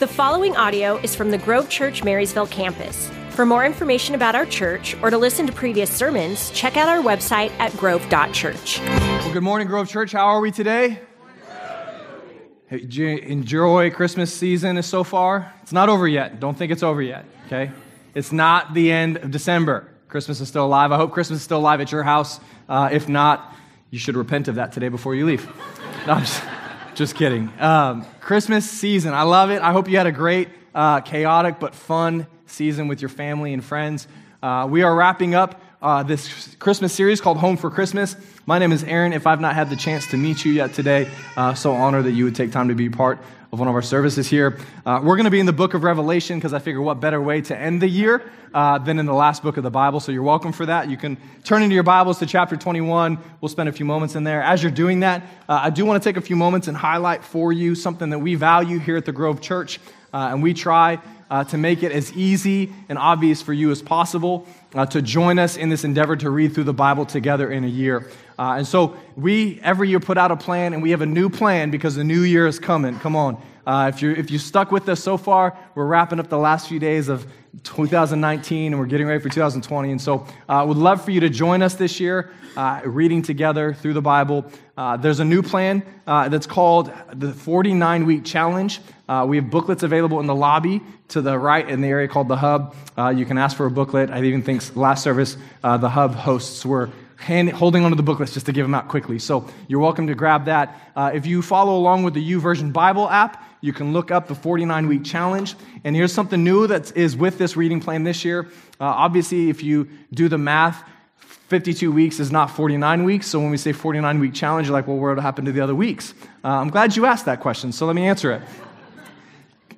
The following audio is from the Grove Church Marysville campus. For more information about our church or to listen to previous sermons, check out our website at grove.church. Well, good morning, Grove Church. How are we today? Hey, enjoy Christmas season so far? It's not over yet. Don't think it's over yet, okay? It's not the end of December. Christmas is still alive. I hope Christmas is still alive at your house. Uh, if not, you should repent of that today before you leave. No, just, kidding. Um, Christmas season. I love it. I hope you had a great, uh, chaotic, but fun season with your family and friends. Uh, we are wrapping up uh, this Christmas series called Home for Christmas. My name is Aaron. If I've not had the chance to meet you yet today, uh, so honored that you would take time to be part of one of our services here. Uh, we're going to be in the book of Revelation because I figure what better way to end the year uh, than in the last book of the Bible. So you're welcome for that. You can turn into your Bibles to chapter 21. We'll spend a few moments in there. As you're doing that, uh, I do want to take a few moments and highlight for you something that we value here at the Grove Church, uh, and we try uh, to make it as easy and obvious for you as possible uh, to join us in this endeavor to read through the Bible together in a year. Uh, and so we every year put out a plan, and we have a new plan because the new year is coming. Come on. Uh, if, you if you stuck with us so far, we're wrapping up the last few days of 2019 and we're getting ready for 2020. And so I uh, would love for you to join us this year, uh, reading together through the Bible. Uh, there's a new plan uh, that's called the 49 Week Challenge. Uh, we have booklets available in the lobby to the right in the area called the Hub. you can ask for a booklet. I even think last service, the Hub hosts were hand, holding onto the booklets just to give them out quickly. So you're welcome to grab that. Uh, if you follow along with the YouVersion Bible app, you can look up the 49 week challenge. And here's something new that is with this reading plan this year. Uh, obviously, if you do the math, 52 weeks is not 49 weeks. So when we say 49 week challenge, you're like, well, what happened to the other weeks? Uh, I'm glad you asked that question. So let me answer it.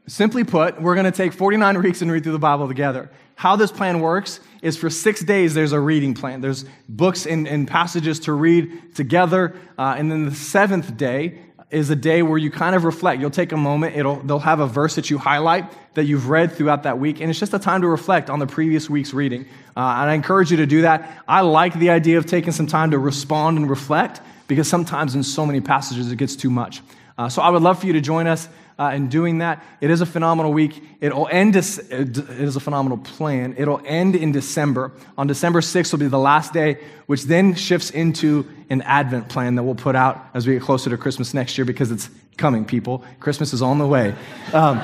Simply put, we're going to take 49 weeks and read through the Bible together. How this plan works is for six days, there's a reading plan. There's books and, and passages to read together. Uh, and then the seventh day is a day where you kind of reflect. You'll take a moment, it'll, they'll have a verse that you highlight that you've read throughout that week, and it's just a time to reflect on the previous week's reading. Uh, and I encourage you to do that. I like the idea of taking some time to respond and reflect because sometimes in so many passages it gets too much. Uh, so I would love for you to join us uh, in doing that. It is a phenomenal week. It'll end, it is a phenomenal plan. It'll end in December. On December 6th will be the last day, which then shifts into an Advent plan that we'll put out as we get closer to Christmas next year because it's coming, people. Christmas is on the way. Um,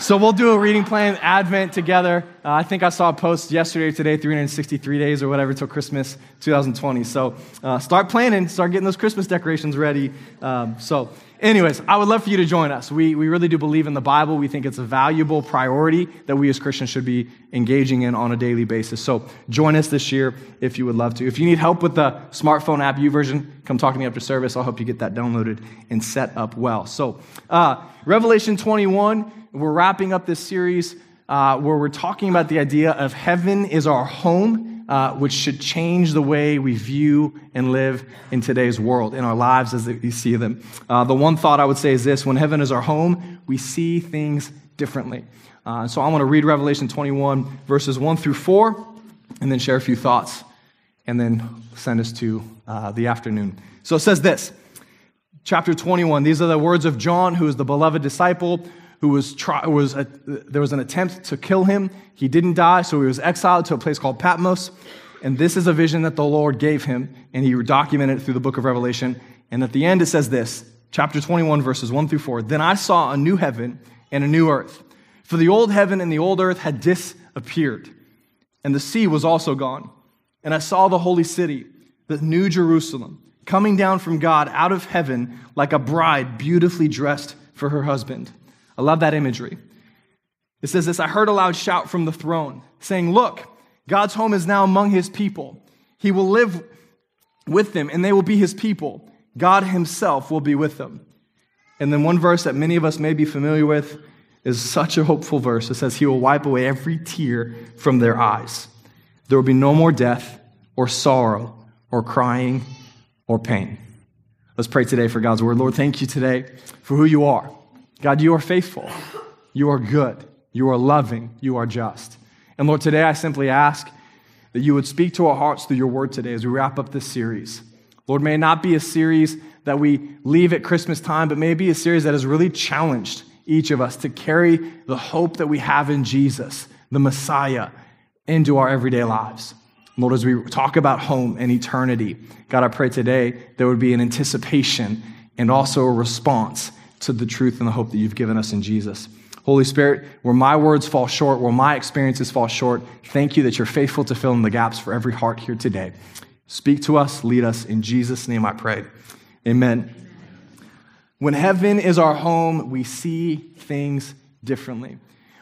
so we'll do a reading plan, Advent together. Uh, I think I saw a post yesterday, today, 363 days or whatever till Christmas 2020. So uh, start planning, start getting those Christmas decorations ready. Um, so, anyways, I would love for you to join us. We, we really do believe in the Bible. We think it's a valuable priority that we as Christians should be engaging in on a daily basis. So join us this year if you would love to. If you need help with the smartphone app YouVersion, come talk to me after service. I'll help you get that downloaded and set up well. So, uh, Revelation 21 we're wrapping up this series uh, where we're talking about the idea of heaven is our home, uh, which should change the way we view and live in today's world, in our lives as we see them. Uh, the one thought I would say is this when heaven is our home, we see things differently. Uh, so I want to read Revelation 21, verses 1 through 4, and then share a few thoughts, and then send us to uh, the afternoon. So it says this chapter 21. These are the words of John, who is the beloved disciple who was, try, was a, there was an attempt to kill him. He didn't die, so he was exiled to a place called Patmos. And this is a vision that the Lord gave him, and he documented it through the book of Revelation. And at the end, it says this chapter 21, verses 1 through 4. Then I saw a new heaven and a new earth. For the old heaven and the old earth had disappeared, and the sea was also gone. And I saw the holy city, the new Jerusalem, coming down from God out of heaven like a bride beautifully dressed for her husband. I love that imagery. It says this I heard a loud shout from the throne saying, Look, God's home is now among his people. He will live with them, and they will be his people. God himself will be with them. And then one verse that many of us may be familiar with is such a hopeful verse. It says, He will wipe away every tear from their eyes. There will be no more death, or sorrow, or crying, or pain. Let's pray today for God's word. Lord, thank you today for who you are. God, you are faithful. You are good. You are loving. You are just. And Lord, today I simply ask that you would speak to our hearts through your word today as we wrap up this series. Lord, may it not be a series that we leave at Christmas time, but may it be a series that has really challenged each of us, to carry the hope that we have in Jesus, the Messiah, into our everyday lives. Lord, as we talk about home and eternity, God, I pray today there would be an anticipation and also a response to the truth and the hope that you've given us in Jesus. Holy Spirit, where my words fall short, where my experiences fall short, thank you that you're faithful to fill in the gaps for every heart here today. Speak to us, lead us. In Jesus' name I pray. Amen. When heaven is our home, we see things differently.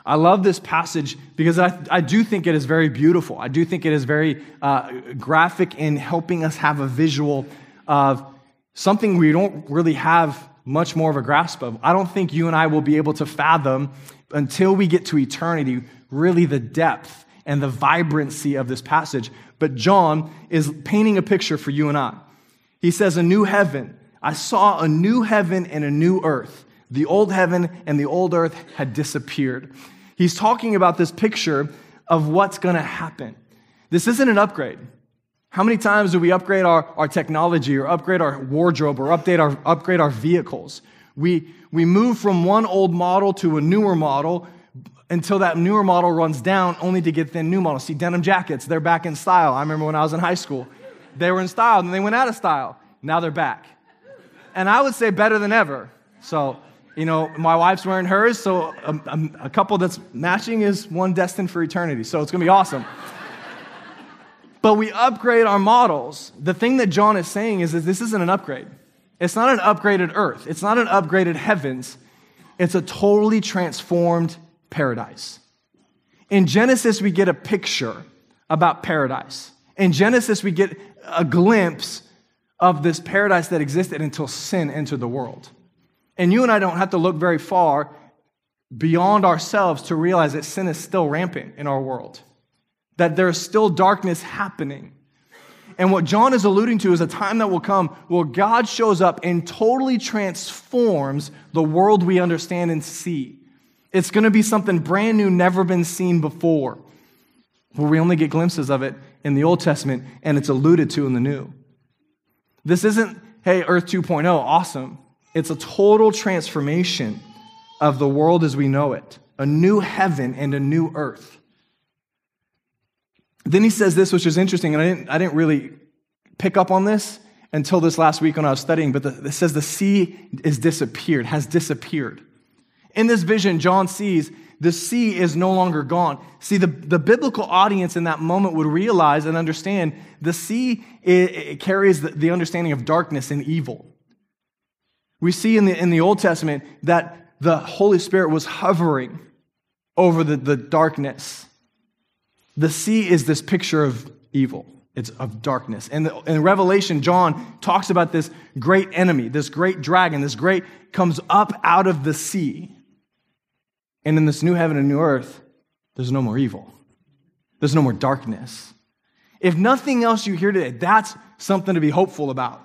I love this passage because I, I do think it is very beautiful. I do think it is very uh, graphic in helping us have a visual of something we don't really have much more of a grasp of. I don't think you and I will be able to fathom until we get to eternity really the depth and the vibrancy of this passage. But John is painting a picture for you and I. He says, A new heaven. I saw a new heaven and a new earth. The old heaven and the old earth had disappeared. He's talking about this picture of what's going to happen. This isn't an upgrade. How many times do we upgrade our, our technology or upgrade our wardrobe or update our, upgrade our vehicles? We, we move from one old model to a newer model until that newer model runs down, only to get the new model. See, denim jackets, they're back in style. I remember when I was in high school, they were in style, and they went out of style. Now they're back. And I would say better than ever. So you know, my wife's wearing hers, so a, a, a couple that's matching is one destined for eternity. So it's to be awesome. But we upgrade our models. The thing that John is saying is that this isn't an upgrade. It's not an upgraded earth. It's not an upgraded heavens. It's a totally transformed paradise. In Genesis, we get a picture about paradise. In Genesis, we get a glimpse of this paradise that existed until sin entered the world. And you and I don't have to look very far beyond ourselves to realize that sin is still rampant in our world, that there's still darkness happening. And what John is alluding to is a time that will come where God shows up and totally transforms the world we understand and see. It's going to be something brand new, never been seen before, where we only get glimpses of it in the Old Testament and it's alluded to in the New. This isn't, hey, Earth 2.0, awesome. It's a total transformation of the world as we know it a new heaven and a new earth. Then he says this, which is interesting, and I didn't, I didn't really pick up on this until this last week when I was studying, but the, it says the sea is disappeared, has disappeared. In this vision, John sees the sea is no longer gone. See, the, the biblical audience in that moment would realize and understand the sea it, it carries the, the understanding of darkness and evil. We see in the, in the Old Testament that the Holy Spirit was hovering over the, the darkness. The sea is this picture of evil. It's of darkness. And in Revelation, John talks about this great enemy, this great dragon, this great comes up out of the sea. And in this new heaven and new earth, there's no more evil. There's no more darkness. If nothing else you hear today, that's something to be hopeful about.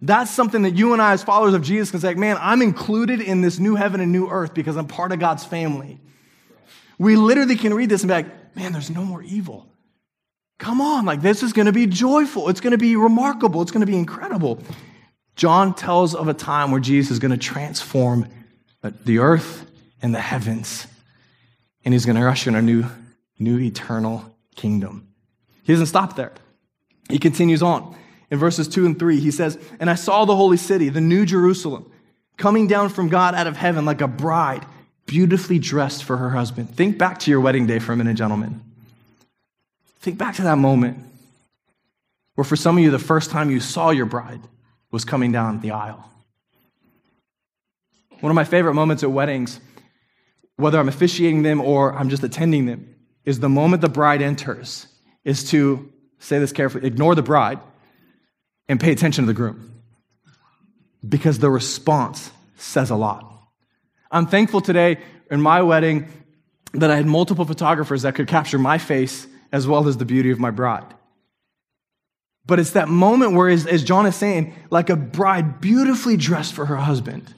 That's something that you and I, as followers of Jesus, can say, man, I'm included in this new heaven and new earth because I'm part of God's family. We literally can read this and be like, man, there's no more evil. Come on, like this is going to be joyful. It's going to be remarkable. It's going to be incredible. John tells of a time where Jesus is going to transform the earth and the heavens, and he's going to usher in a new, new eternal kingdom. He doesn't stop there. He continues on in verses 2 and 3, he says, And I saw the holy city, the new Jerusalem, coming down from God out of heaven like a bride, beautifully dressed for her husband. Think back to your wedding day for a minute, gentlemen. Think back to that moment where, for some of you, the first time you saw your bride was coming down the aisle. One of my favorite moments at weddings, whether I'm officiating them or I'm just attending them, is the moment the bride enters, is to say this carefully ignore the bride and pay attention to the groom because the response says a lot. I'm thankful today in my wedding that I had multiple photographers that could capture my face as well as the beauty of my bride. But it's that moment where, as, as John is saying, like a bride beautifully dressed for her husband,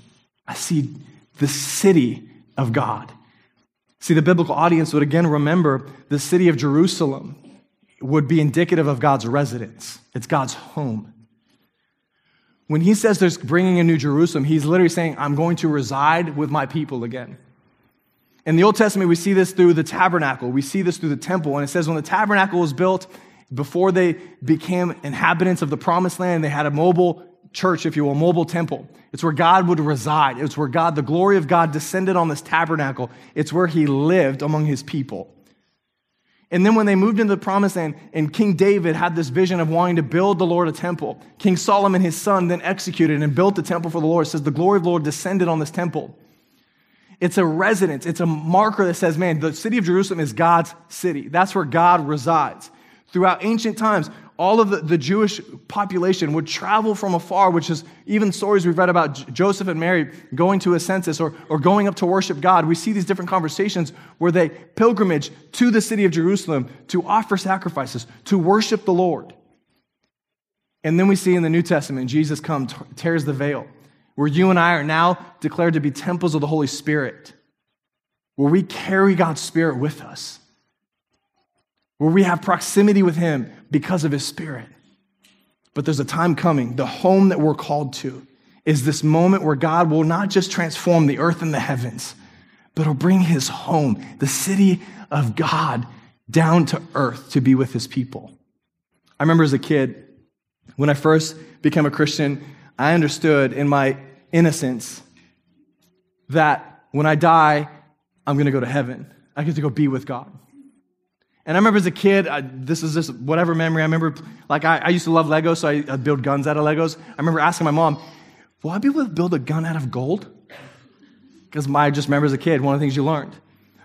I see the city of God. See, the biblical audience would again remember the city of Jerusalem would be indicative of God's residence, it's God's home. When he says there's bringing a new Jerusalem, he's literally saying, I'm going to reside with my people again. In the Old Testament, we see this through the tabernacle. We see this through the temple. And it says when the tabernacle was built, before they became inhabitants of the promised land, they had a mobile church, if you will, a mobile temple. It's where God would reside. It's where God, the glory of God descended on this tabernacle. It's where he lived among his people. And then when they moved into the promised land, and King David had this vision of wanting to build the Lord a temple, King Solomon, his son, then executed and built the temple for the Lord. It says the glory of the Lord descended on this temple. It's a residence, it's a marker that says, man, the city of Jerusalem is God's city. That's where God resides. Throughout ancient times, all of the, the Jewish population would travel from afar, which is even stories we've read about J- Joseph and Mary going to a census or, or going up to worship God. We see these different conversations where they pilgrimage to the city of Jerusalem to offer sacrifices, to worship the Lord. And then we see in the New Testament, Jesus comes, tears the veil where you and I are now declared to be temples of the Holy Spirit, where we carry God's Spirit with us, where we have proximity with Him because of His Spirit. But there's a time coming, the home that we're called to is this moment where God will not just transform the earth and the heavens, but will bring His home, the city of God, down to earth to be with His people. I remember as a kid, when I first became a Christian, I understood in my innocence that when I die, I'm going to go to heaven. I get to go be with God. And I remember as a kid, I, this is just whatever memory. I remember, like, I, I used to love Legos, so I, I'd build guns out of Legos. I remember asking my mom, Will I be able to build a gun out of gold? Because I just remember as a kid, one of the things you learned.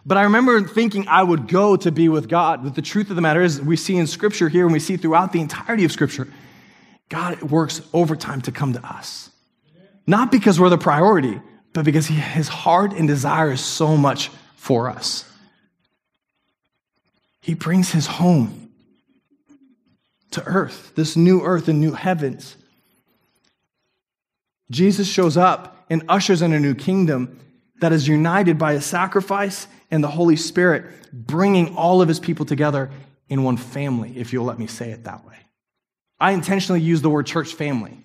But I remember thinking I would go to be with God. But the truth of the matter is, we see in Scripture here, and we see throughout the entirety of Scripture, God works overtime to come to us. Not because we're the priority, but because he, his heart and desire is so much for us. He brings his home to earth, this new earth and new heavens. Jesus shows up and ushers in a new kingdom that is united by a sacrifice and the Holy Spirit, bringing all of his people together in one family, if you'll let me say it that way. I intentionally use the word church family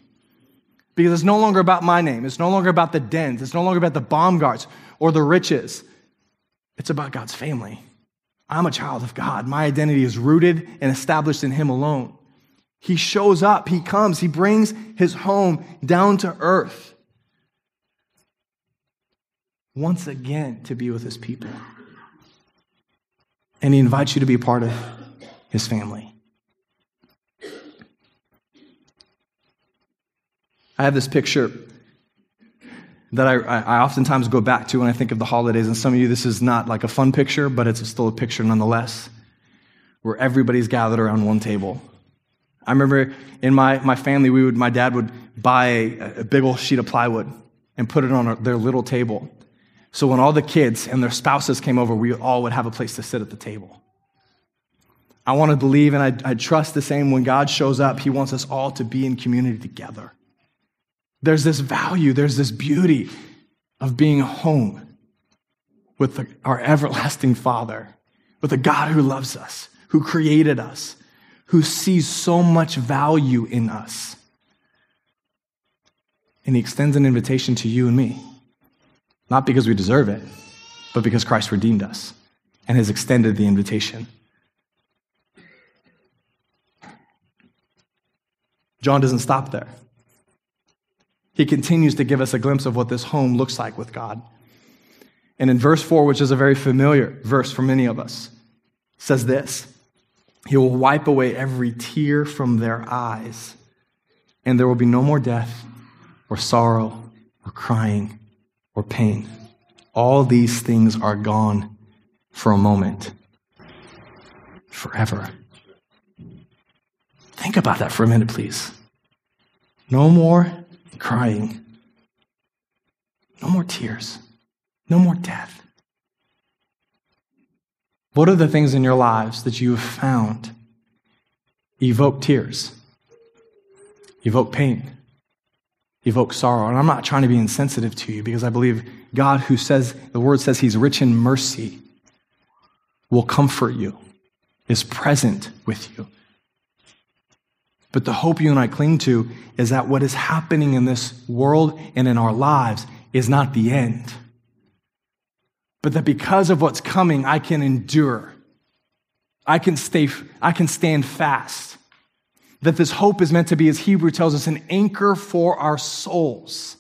because it's no longer about my name. It's no longer about the dens. It's no longer about the Baumgarts or the riches. It's about God's family. I'm a child of God. My identity is rooted and established in Him alone. He shows up, He comes, He brings His home down to earth once again to be with His people. And He invites you to be part of His family. I have this picture that I, I, oftentimes go back to when I think of the holidays. And some of you, this is not like a fun picture, but it's still a picture nonetheless, where everybody's gathered around one table. I remember in my, my family, we would, my dad would buy a, a big old sheet of plywood and put it on their little table. So when all the kids and their spouses came over, we all would have a place to sit at the table. I want to believe and I, I trust the same when God shows up, He wants us all to be in community together. There's this value, there's this beauty of being home with the, our everlasting Father, with a God who loves us, who created us, who sees so much value in us. And He extends an invitation to you and me, not because we deserve it, but because Christ redeemed us and has extended the invitation. John doesn't stop there. He continues to give us a glimpse of what this home looks like with God. And in verse 4, which is a very familiar verse for many of us, says this He will wipe away every tear from their eyes, and there will be no more death, or sorrow, or crying, or pain. All these things are gone for a moment, forever. Think about that for a minute, please. No more crying. No more tears. No more death. What are the things in your lives that you have found evoke tears, evoke pain, evoke sorrow? And I'm not trying to be insensitive to you because I believe God, who says, the word says he's rich in mercy, will comfort you, is present with you. But the hope you and I cling to is that what is happening in this world and in our lives is not the end. But that because of what's coming, I can endure. I can stay, I can stand fast. That this hope is meant to be, as Hebrew tells us, an anchor for our souls.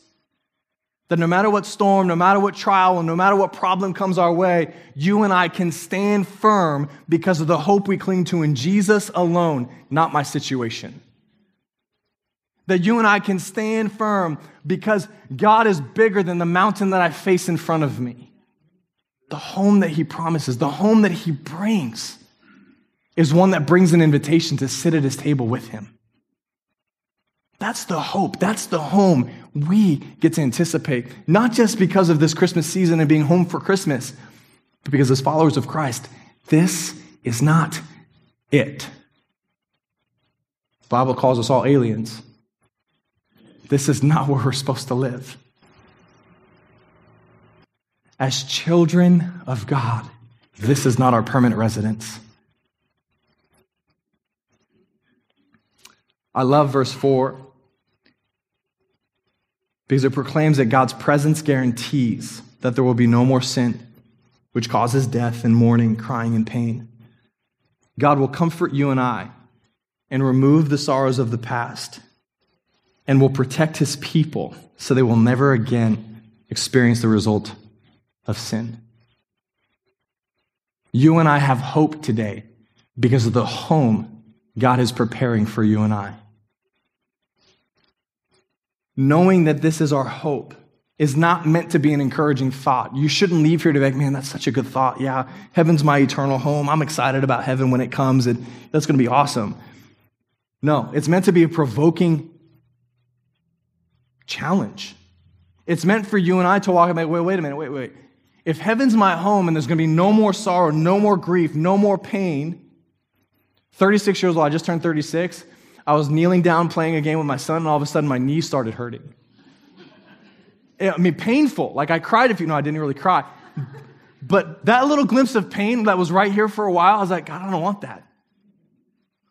That no matter what storm, no matter what trial, and no matter what problem comes our way, you and I can stand firm because of the hope we cling to in Jesus alone, not my situation. That you and I can stand firm because God is bigger than the mountain that I face in front of me. The home that He promises, the home that He brings, is one that brings an invitation to sit at His table with Him. That's the hope. That's the home we get to anticipate, not just because of this Christmas season and being home for Christmas, but because as followers of Christ, this is not it. The Bible calls us all aliens. This is not where we're supposed to live. As children of God, this is not our permanent residence. I love verse 4 because it proclaims that God's presence guarantees that there will be no more sin, which causes death and mourning, crying, and pain. God will comfort you and I and remove the sorrows of the past and will protect his people so they will never again experience the result of sin. You and I have hope today because of the home God is preparing for you and I knowing that this is our hope is not meant to be an encouraging thought. You shouldn't leave here to be like, man, that's such a good thought. Yeah, heaven's my eternal home. I'm excited about heaven when it comes, and that's going to be awesome. No, it's meant to be a provoking challenge. It's meant for you and I to walk and be like, wait, wait a minute, wait, wait. If heaven's my home and there's going to be no more sorrow, no more grief, no more pain, 36 years old, I just turned 36. I was kneeling down playing a game with my son, and all of a sudden my knee started hurting. I mean, painful. Like I cried if you know, I didn't really cry. But that little glimpse of pain that was right here for a while, I was like, God, I don't want that.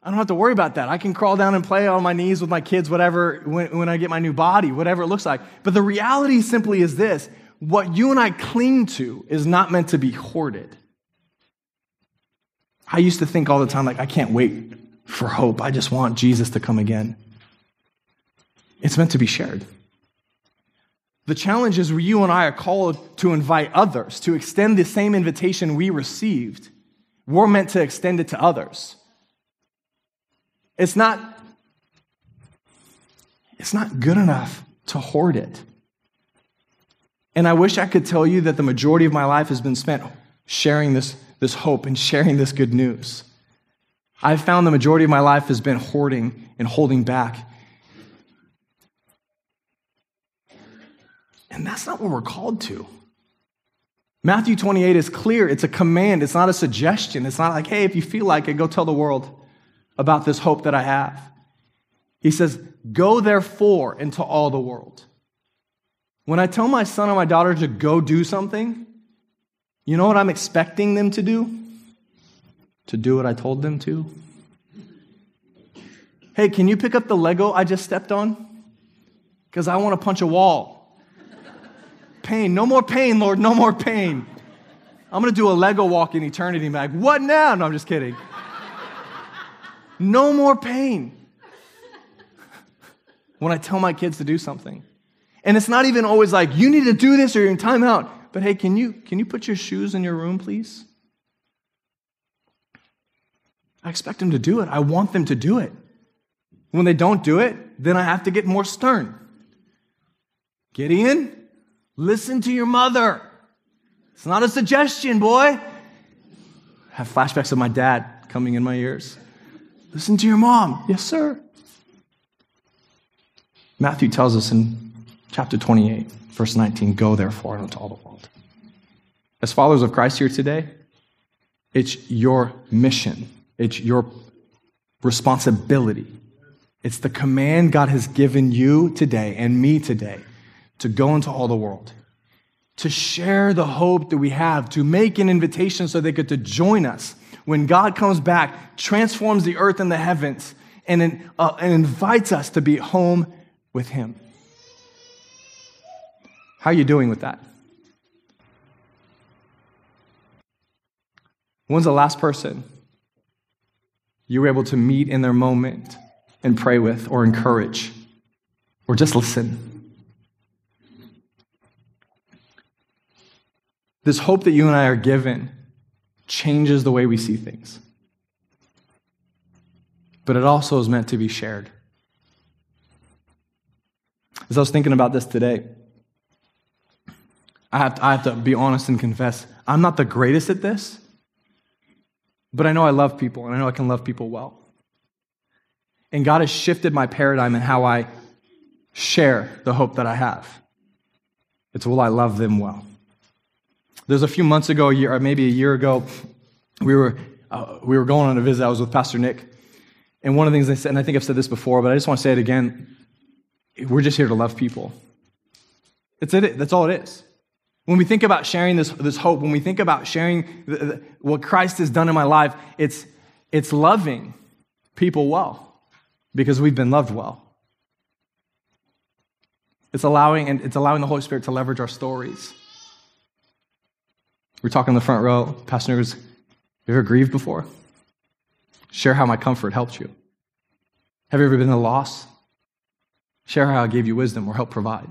I don't have to worry about that. I can crawl down and play on my knees with my kids, whatever, when, when I get my new body, whatever it looks like. But the reality simply is this what you and I cling to is not meant to be hoarded. I used to think all the time, like, I can't wait for hope. I just want Jesus to come again. It's meant to be shared. The challenge is where you and I are called to invite others, to extend the same invitation we received. We're meant to extend it to others. It's not, it's not good enough to hoard it. And I wish I could tell you that the majority of my life has been spent sharing this, this hope and sharing this good news. I've found the majority of my life has been hoarding and holding back. And that's not what we're called to. Matthew 28 is clear. It's a command, it's not a suggestion. It's not like, hey, if you feel like it, go tell the world about this hope that I have. He says, Go therefore into all the world. When I tell my son or my daughter to go do something, you know what I'm expecting them to do? To do what I told them to? Hey, can you pick up the Lego I just stepped on? Because I want to punch a wall. Pain, no more pain, Lord, no more pain. I'm going to do a Lego walk in eternity. I'm like, what now? No, I'm just kidding. No more pain when I tell my kids to do something. And it's not even always like, you need to do this or you're in timeout. But hey, can you, can you put your shoes in your room, please? I expect them to do it. I want them to do it. When they don't do it, then I have to get more stern. Gideon, listen to your mother. It's not a suggestion, boy. I have flashbacks of my dad coming in my ears. Listen to your mom. Yes, sir. Matthew tells us in chapter 28, verse 19 go therefore into all the world. As followers of Christ here today, it's your mission it's your responsibility. It's the command God has given you today and me today to go into all the world, to share the hope that we have, to make an invitation so they get to join us when God comes back, transforms the earth and the heavens, and, uh, and invites us to be home with Him. How are you doing with that? When's the last person you were able to meet in their moment and pray with or encourage or just listen? This hope that you and I are given changes the way we see things. But it also is meant to be shared. As I was thinking about this today, I have, to, I have to be honest and confess I'm not the greatest at this, but I know I love people and I know I can love people well. And God has shifted my paradigm in how I share the hope that I have. It's will I love them well. There's a few months ago, a year, maybe a year ago, we were, uh, we were going on a visit. I was with Pastor Nick. And one of the things I said, and I think I've said this before, but I just want to say it again we're just here to love people. That's it. That's all it is. When we think about sharing this, this hope, when we think about sharing the, the, what Christ has done in my life, it's, it's loving people well because we've been loved well. It's allowing, and it's allowing the Holy Spirit to leverage our stories. We're talking in the front row. Pastor Nugers, you ever grieved before? Share how my comfort helped you. Have you ever been in a loss? Share how I gave you wisdom or help provide.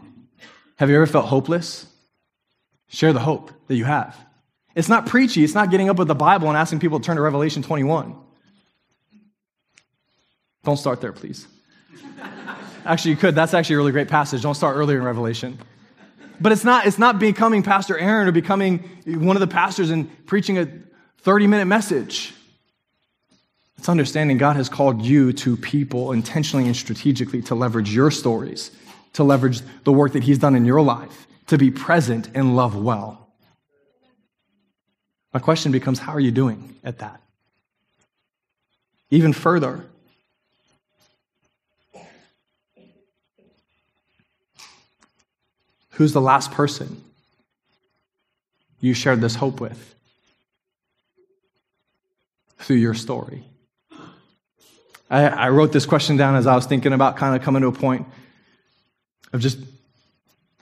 Have you ever felt hopeless? Share the hope that you have. It's not preachy. It's not getting up with the Bible and asking people to turn to Revelation 21. Don't start there, please. actually, you could. That's actually a really great passage. Don't start earlier in Revelation. But it's not, it's not becoming Pastor Aaron or becoming one of the pastors and preaching a 30 minute message. It's understanding God has called you to people intentionally and strategically to leverage your stories, to leverage the work that He's done in your life, to be present and love well. My question becomes how are you doing at that? Even further, who's the last person you shared this hope with through your story? I, I wrote this question down as I was thinking about kind of coming to a point of just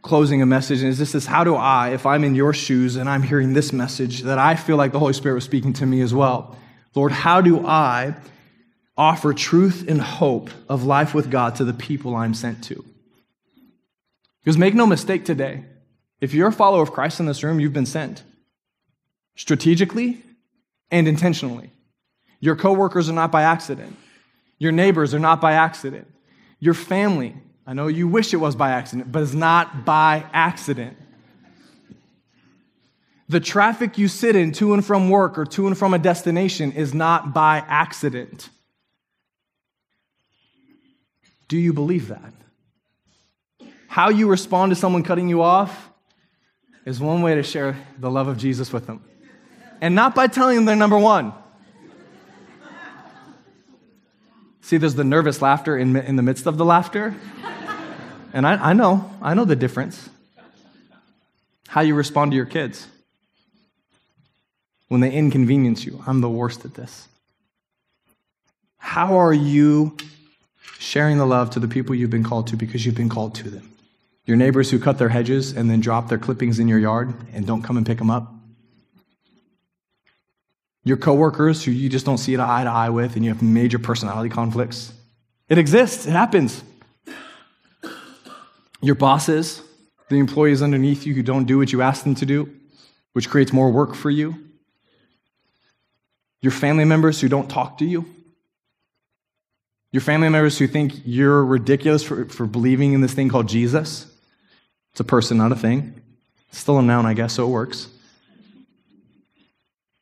closing a message. And is this is how do I, if I'm in your shoes and I'm hearing this message, that I feel like the Holy Spirit was speaking to me as well? Lord, how do I offer truth and hope of life with God to the people I'm sent to? Because make no mistake today, if you're a follower of Christ in this room, you've been sent strategically and intentionally. Your coworkers are not by accident. Your neighbors are not by accident. Your family, I know you wish it was by accident, but it's not by accident. The traffic you sit in to and from work or to and from a destination is not by accident. Do you believe that? How you respond to someone cutting you off is one way to share the love of Jesus with them. And not by telling them they're number one. See, there's the nervous laughter in, in the midst of the laughter. And I, I know, I know the difference. How you respond to your kids when they inconvenience you. I'm the worst at this. How are you sharing the love to the people you've been called to because you've been called to them? Your neighbors who cut their hedges and then drop their clippings in your yard and don't come and pick them up? your coworkers who you just don't see eye to eye with and you have major personality conflicts. It exists, it happens. Your bosses, the employees underneath you who don't do what you ask them to do, which creates more work for you. Your family members who don't talk to you. Your family members who think you're ridiculous for, for believing in this thing called Jesus. It's a person, not a thing. It's still a noun, I guess, so it works.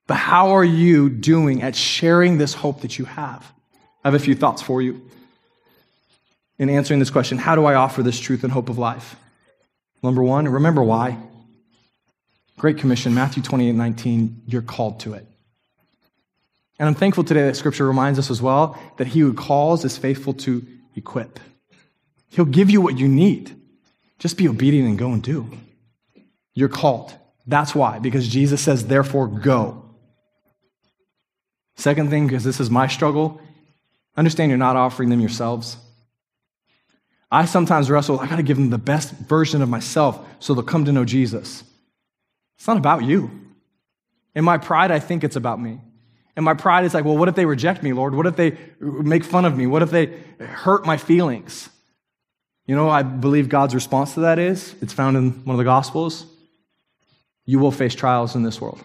But how are you doing at sharing this hope that you have? I have a few thoughts for you in answering this question How do I offer this truth and hope of life? Number one, remember why. Great Commission, Matthew 28 19, you're called to it. And I'm thankful today that Scripture reminds us as well that he who calls is faithful to equip. He'll give you what you need. Just be obedient and go and do. You're called. That's why, because Jesus says, therefore, go. Second thing, because this is my struggle, Understand you're not offering them yourselves. I sometimes wrestle, I got to give them the best version of myself so they'll come to know Jesus. It's not about you. In my pride, I think it's about me. And my pride is like, well, what if they reject me, Lord? What if they make fun of me? What if they hurt my feelings? You know, I believe God's response to that is it's found in one of the Gospels. You will face trials in this world.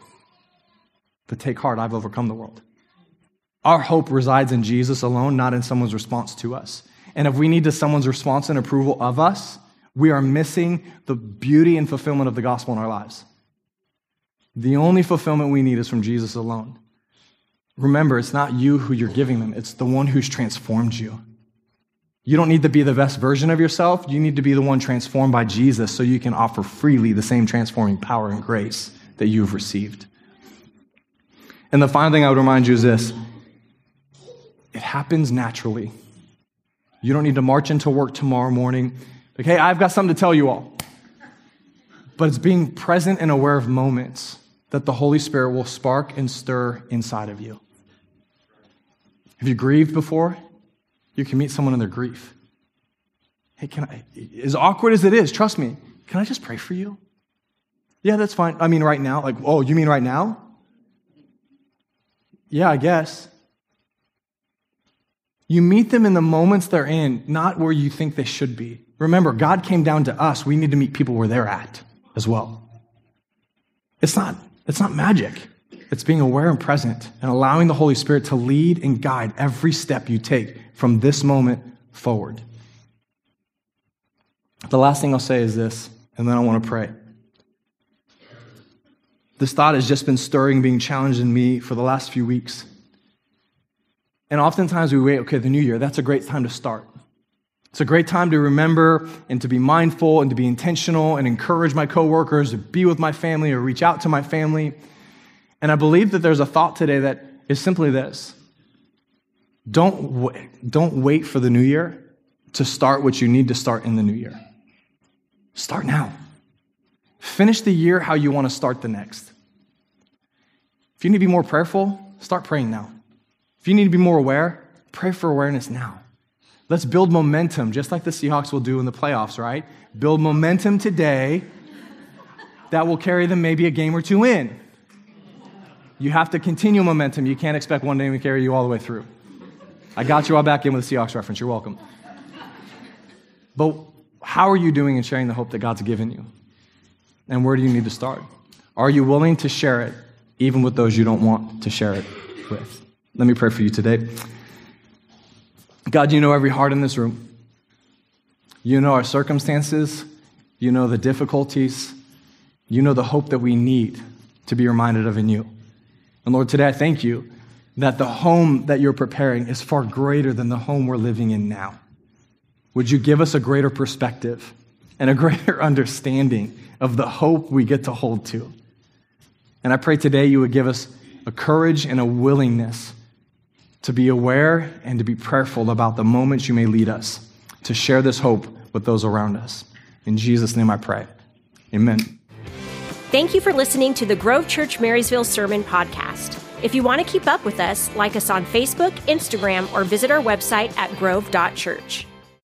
But take heart, I've overcome the world. Our hope resides in Jesus alone, not in someone's response to us. And if we need to someone's response and approval of us, we are missing the beauty and fulfillment of the gospel in our lives. The only fulfillment we need is from Jesus alone. Remember, it's not you who you're giving them, it's the one who's transformed you. You don't need to be the best version of yourself. You need to be the one transformed by Jesus so you can offer freely the same transforming power and grace that you've received. And the final thing I would remind you is this it happens naturally. You don't need to march into work tomorrow morning. Like, hey, I've got something to tell you all. But it's being present and aware of moments that the Holy Spirit will spark and stir inside of you. Have you grieved before? You can meet someone in their grief. Hey, can I, as awkward as it is, trust me, can I just pray for you? Yeah, that's fine. I mean, right now? Like, oh, you mean right now? Yeah, I guess. You meet them in the moments they're in, not where you think they should be. Remember, God came down to us. We need to meet people where they're at as well. It's not, it's not magic. It's being aware and present and allowing the Holy Spirit to lead and guide every step you take from this moment forward. The last thing I'll say is this, and then I want to pray. This thought has just been stirring, being challenged in me for the last few weeks. And oftentimes we wait, okay, the new year, that's a great time to start. It's a great time to remember and to be mindful and to be intentional and encourage my coworkers to be with my family or reach out to my family. And I believe that there's a thought today that is simply this don't, don't wait for the new year to start what you need to start in the new year. Start now. Finish the year how you want to start the next. If you need to be more prayerful, start praying now. If you need to be more aware, pray for awareness now. Let's build momentum, just like the Seahawks will do in the playoffs, right? Build momentum today that will carry them maybe a game or two in. You have to continue momentum. You can't expect one day to carry you all the way through. I got you all back in with the Seahawks reference. You're welcome. But how are you doing in sharing the hope that God's given you? And where do you need to start? Are you willing to share it even with those you don't want to share it with? Let me pray for you today. God, you know every heart in this room. You know our circumstances. You know the difficulties. You know the hope that we need to be reminded of in you. And Lord, today I thank you that the home that you're preparing is far greater than the home we're living in now. Would you give us a greater perspective and a greater understanding of the hope we get to hold to? And I pray today you would give us a courage and a willingness to be aware and to be prayerful about the moments you may lead us to share this hope with those around us. In Jesus' name I pray. Amen. Thank you for listening to the Grove Church Marysville Sermon Podcast. If you want to keep up with us, like us on Facebook, Instagram, or visit our website at grove.church.